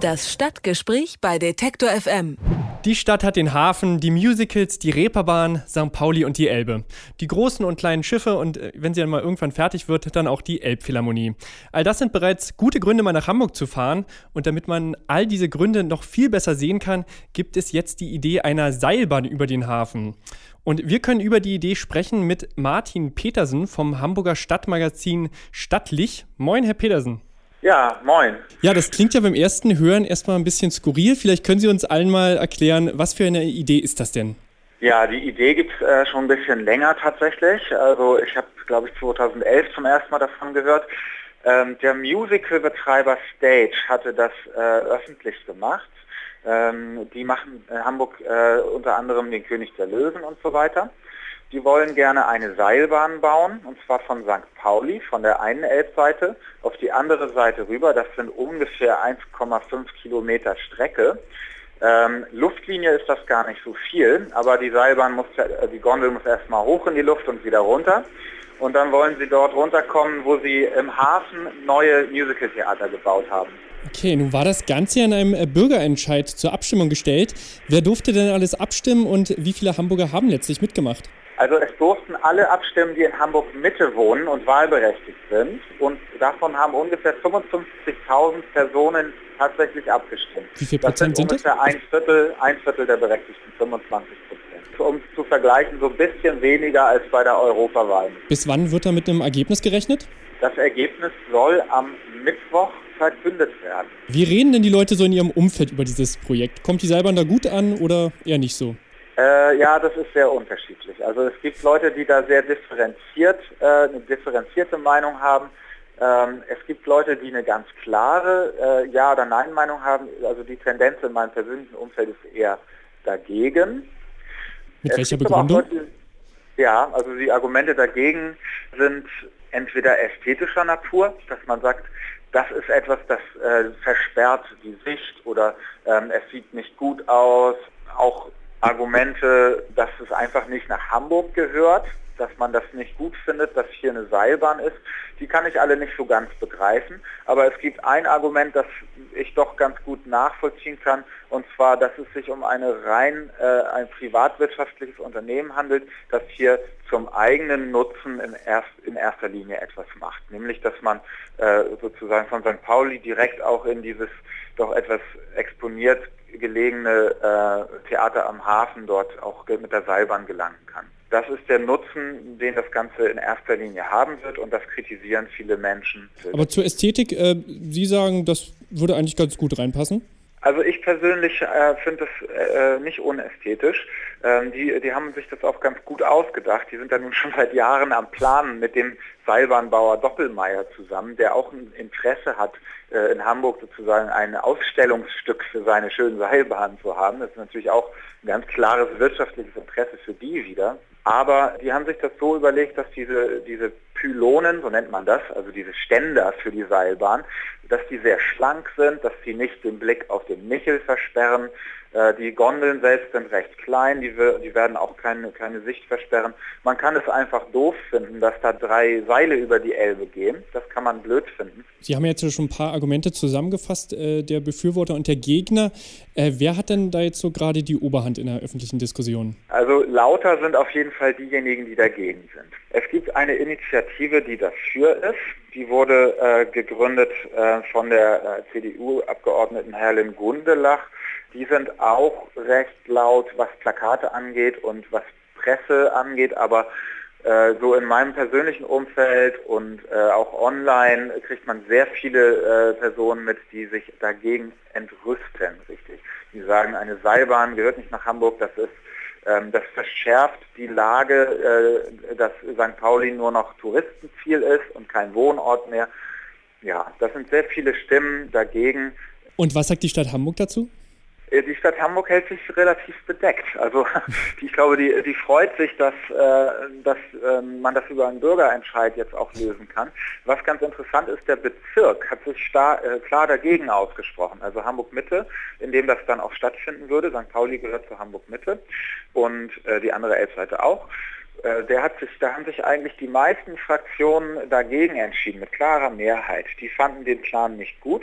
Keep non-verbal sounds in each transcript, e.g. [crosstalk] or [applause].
Das Stadtgespräch bei Detektor FM. Die Stadt hat den Hafen, die Musicals, die Reeperbahn, St. Pauli und die Elbe. Die großen und kleinen Schiffe und äh, wenn sie dann mal irgendwann fertig wird, dann auch die Elbphilharmonie. All das sind bereits gute Gründe, mal nach Hamburg zu fahren. Und damit man all diese Gründe noch viel besser sehen kann, gibt es jetzt die Idee einer Seilbahn über den Hafen. Und wir können über die Idee sprechen mit Martin Petersen vom Hamburger Stadtmagazin Stadtlich. Moin, Herr Petersen. Ja, moin. Ja, das klingt ja beim ersten Hören erstmal ein bisschen skurril. Vielleicht können Sie uns allen mal erklären, was für eine Idee ist das denn? Ja, die Idee gibt es äh, schon ein bisschen länger tatsächlich. Also ich habe, glaube ich, 2011 zum ersten Mal davon gehört. Ähm, der Musical-Betreiber Stage hatte das äh, öffentlich gemacht. Ähm, die machen in Hamburg äh, unter anderem den König der Löwen und so weiter. Die wollen gerne eine Seilbahn bauen, und zwar von St. Pauli, von der einen Elbseite, auf die andere Seite rüber. Das sind ungefähr 1,5 Kilometer Strecke. Ähm, Luftlinie ist das gar nicht so viel, aber die Seilbahn muss, äh, die Gondel muss erstmal hoch in die Luft und wieder runter. Und dann wollen sie dort runterkommen, wo sie im Hafen neue Musicaltheater gebaut haben. Okay, nun war das Ganze in einem äh, Bürgerentscheid zur Abstimmung gestellt. Wer durfte denn alles abstimmen und wie viele Hamburger haben letztlich mitgemacht? Also es durften alle abstimmen, die in Hamburg Mitte wohnen und wahlberechtigt sind. Und davon haben ungefähr 55.000 Personen tatsächlich abgestimmt. Wie viel Prozent das sind, sind ungefähr ein Viertel, ein Viertel der Berechtigten, 25 Prozent. Um es zu vergleichen, so ein bisschen weniger als bei der Europawahl. Bis wann wird da mit einem Ergebnis gerechnet? Das Ergebnis soll am Mittwoch verkündet werden. Wie reden denn die Leute so in ihrem Umfeld über dieses Projekt? Kommt die Seilbahn da gut an oder eher nicht so? Äh, ja, das ist sehr unterschiedlich. Also es gibt Leute, die da sehr differenziert, äh, eine differenzierte Meinung haben. Ähm, es gibt Leute, die eine ganz klare äh, Ja- oder Nein-Meinung haben. Also die Tendenz in meinem persönlichen Umfeld ist eher dagegen. Mit es welcher Begründung? Leute, ja, also die Argumente dagegen sind entweder ästhetischer Natur, dass man sagt, das ist etwas, das äh, versperrt die Sicht oder ähm, es sieht nicht gut aus. Auch Argumente, dass es einfach nicht nach Hamburg gehört, dass man das nicht gut findet, dass hier eine Seilbahn ist, die kann ich alle nicht so ganz begreifen. Aber es gibt ein Argument, das ich doch ganz gut nachvollziehen kann, und zwar, dass es sich um eine rein äh, ein privatwirtschaftliches Unternehmen handelt, das hier zum eigenen Nutzen in, erst, in erster Linie etwas macht. Nämlich, dass man äh, sozusagen von St. Pauli direkt auch in dieses doch etwas exponiert gelegene äh, Theater am Hafen dort auch mit der Seilbahn gelangen kann. Das ist der Nutzen, den das Ganze in erster Linie haben wird und das kritisieren viele Menschen. Aber zur Ästhetik, äh, Sie sagen, das würde eigentlich ganz gut reinpassen? Also ich persönlich äh, finde das äh, nicht unästhetisch. Ähm, die, die haben sich das auch ganz gut ausgedacht. Die sind da nun [laughs] schon seit Jahren am Planen mit dem Seilbahnbauer Doppelmeier zusammen, der auch ein Interesse hat, äh, in Hamburg sozusagen ein Ausstellungsstück für seine schönen Seilbahnen zu haben. Das ist natürlich auch ein ganz klares wirtschaftliches Interesse für die wieder. Aber die haben sich das so überlegt, dass diese, diese Pylonen, so nennt man das, also diese Ständer für die Seilbahn, dass die sehr schlank sind, dass sie nicht den Blick auf den Michel versperren, äh, die Gondeln selbst sind recht klein, die, die werden auch keine, keine Sicht versperren. Man kann es einfach doof finden, dass da drei Seile über die Elbe gehen. Das kann man blöd finden. Sie haben jetzt schon ein paar Argumente zusammengefasst, äh, der Befürworter und der Gegner. Äh, wer hat denn da jetzt so gerade die Oberhand in der öffentlichen Diskussion? Also lauter sind auf jeden Fall diejenigen, die dagegen sind. Es gibt eine Initiative, die dafür ist. Die wurde äh, gegründet äh, von der äh, CDU-Abgeordneten Herlin Gundelach die sind auch recht laut, was Plakate angeht und was Presse angeht, aber äh, so in meinem persönlichen Umfeld und äh, auch online kriegt man sehr viele äh, Personen mit, die sich dagegen entrüsten, richtig. Die sagen, eine Seilbahn gehört nicht nach Hamburg, das ist das verschärft die Lage, äh, dass St. Pauli nur noch Touristenziel ist und kein Wohnort mehr. Ja, das sind sehr viele Stimmen dagegen. Und was sagt die Stadt Hamburg dazu? Äh, die Stadt Hamburg hält sich relativ bedeckt. Also [laughs] ich glaube, die, die freut sich, dass, äh, dass äh, man das über einen Bürgerentscheid jetzt auch lösen kann. Was ganz interessant ist, der Bezirk hat sich äh, klar dagegen ausgesprochen. Also Hamburg Mitte, in dem das dann auch stattfinden würde. St. Pauli gehört zu Hamburg Mitte und die andere Elbseite auch. Sich, da haben sich eigentlich die meisten Fraktionen dagegen entschieden, mit klarer Mehrheit. Die fanden den Plan nicht gut.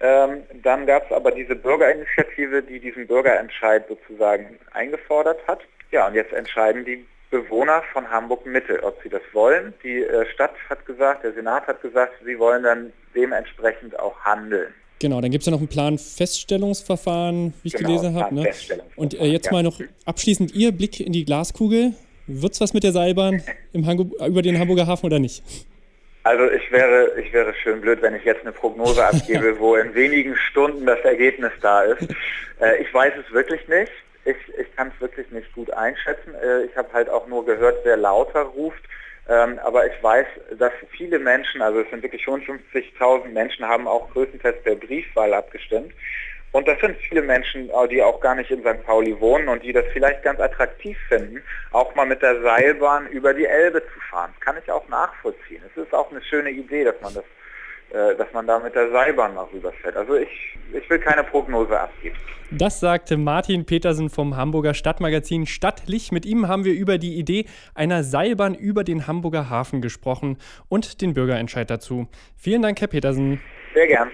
Ähm, dann gab es aber diese Bürgerinitiative, die diesen Bürgerentscheid sozusagen eingefordert hat. Ja, und jetzt entscheiden die Bewohner von Hamburg Mitte, ob sie das wollen. Die äh, Stadt hat gesagt, der Senat hat gesagt, sie wollen dann dementsprechend auch handeln. Genau, dann gibt es ja noch ein Planfeststellungsverfahren, wie ich genau, gelesen habe. Ne? Und äh, jetzt ja. mal noch abschließend Ihr Blick in die Glaskugel. Wird es was mit der Seilbahn im über den Hamburger Hafen oder nicht? Also ich wäre, ich wäre schön blöd, wenn ich jetzt eine Prognose [laughs] abgebe, wo in wenigen Stunden das Ergebnis da ist. Äh, ich weiß es wirklich nicht. Ich, ich kann es wirklich nicht gut einschätzen. Äh, ich habe halt auch nur gehört, wer lauter ruft. Ähm, aber ich weiß, dass viele Menschen, also es sind wirklich 55.000 Menschen, haben auch größtenteils per Briefwahl abgestimmt. Und das sind viele Menschen, äh, die auch gar nicht in St. Pauli wohnen und die das vielleicht ganz attraktiv finden, auch mal mit der Seilbahn über die Elbe zu fahren. Das kann ich auch nachvollziehen. Es ist auch eine schöne Idee, dass man das, äh, dass man da mit der Seilbahn mal rüberfährt. Also ich, ich will keine Prognose abgeben. Das sagte Martin Petersen vom Hamburger Stadtmagazin Stadtlicht. Mit ihm haben wir über die Idee einer Seilbahn über den Hamburger Hafen gesprochen und den Bürgerentscheid dazu. Vielen Dank, Herr Petersen. Sehr gern.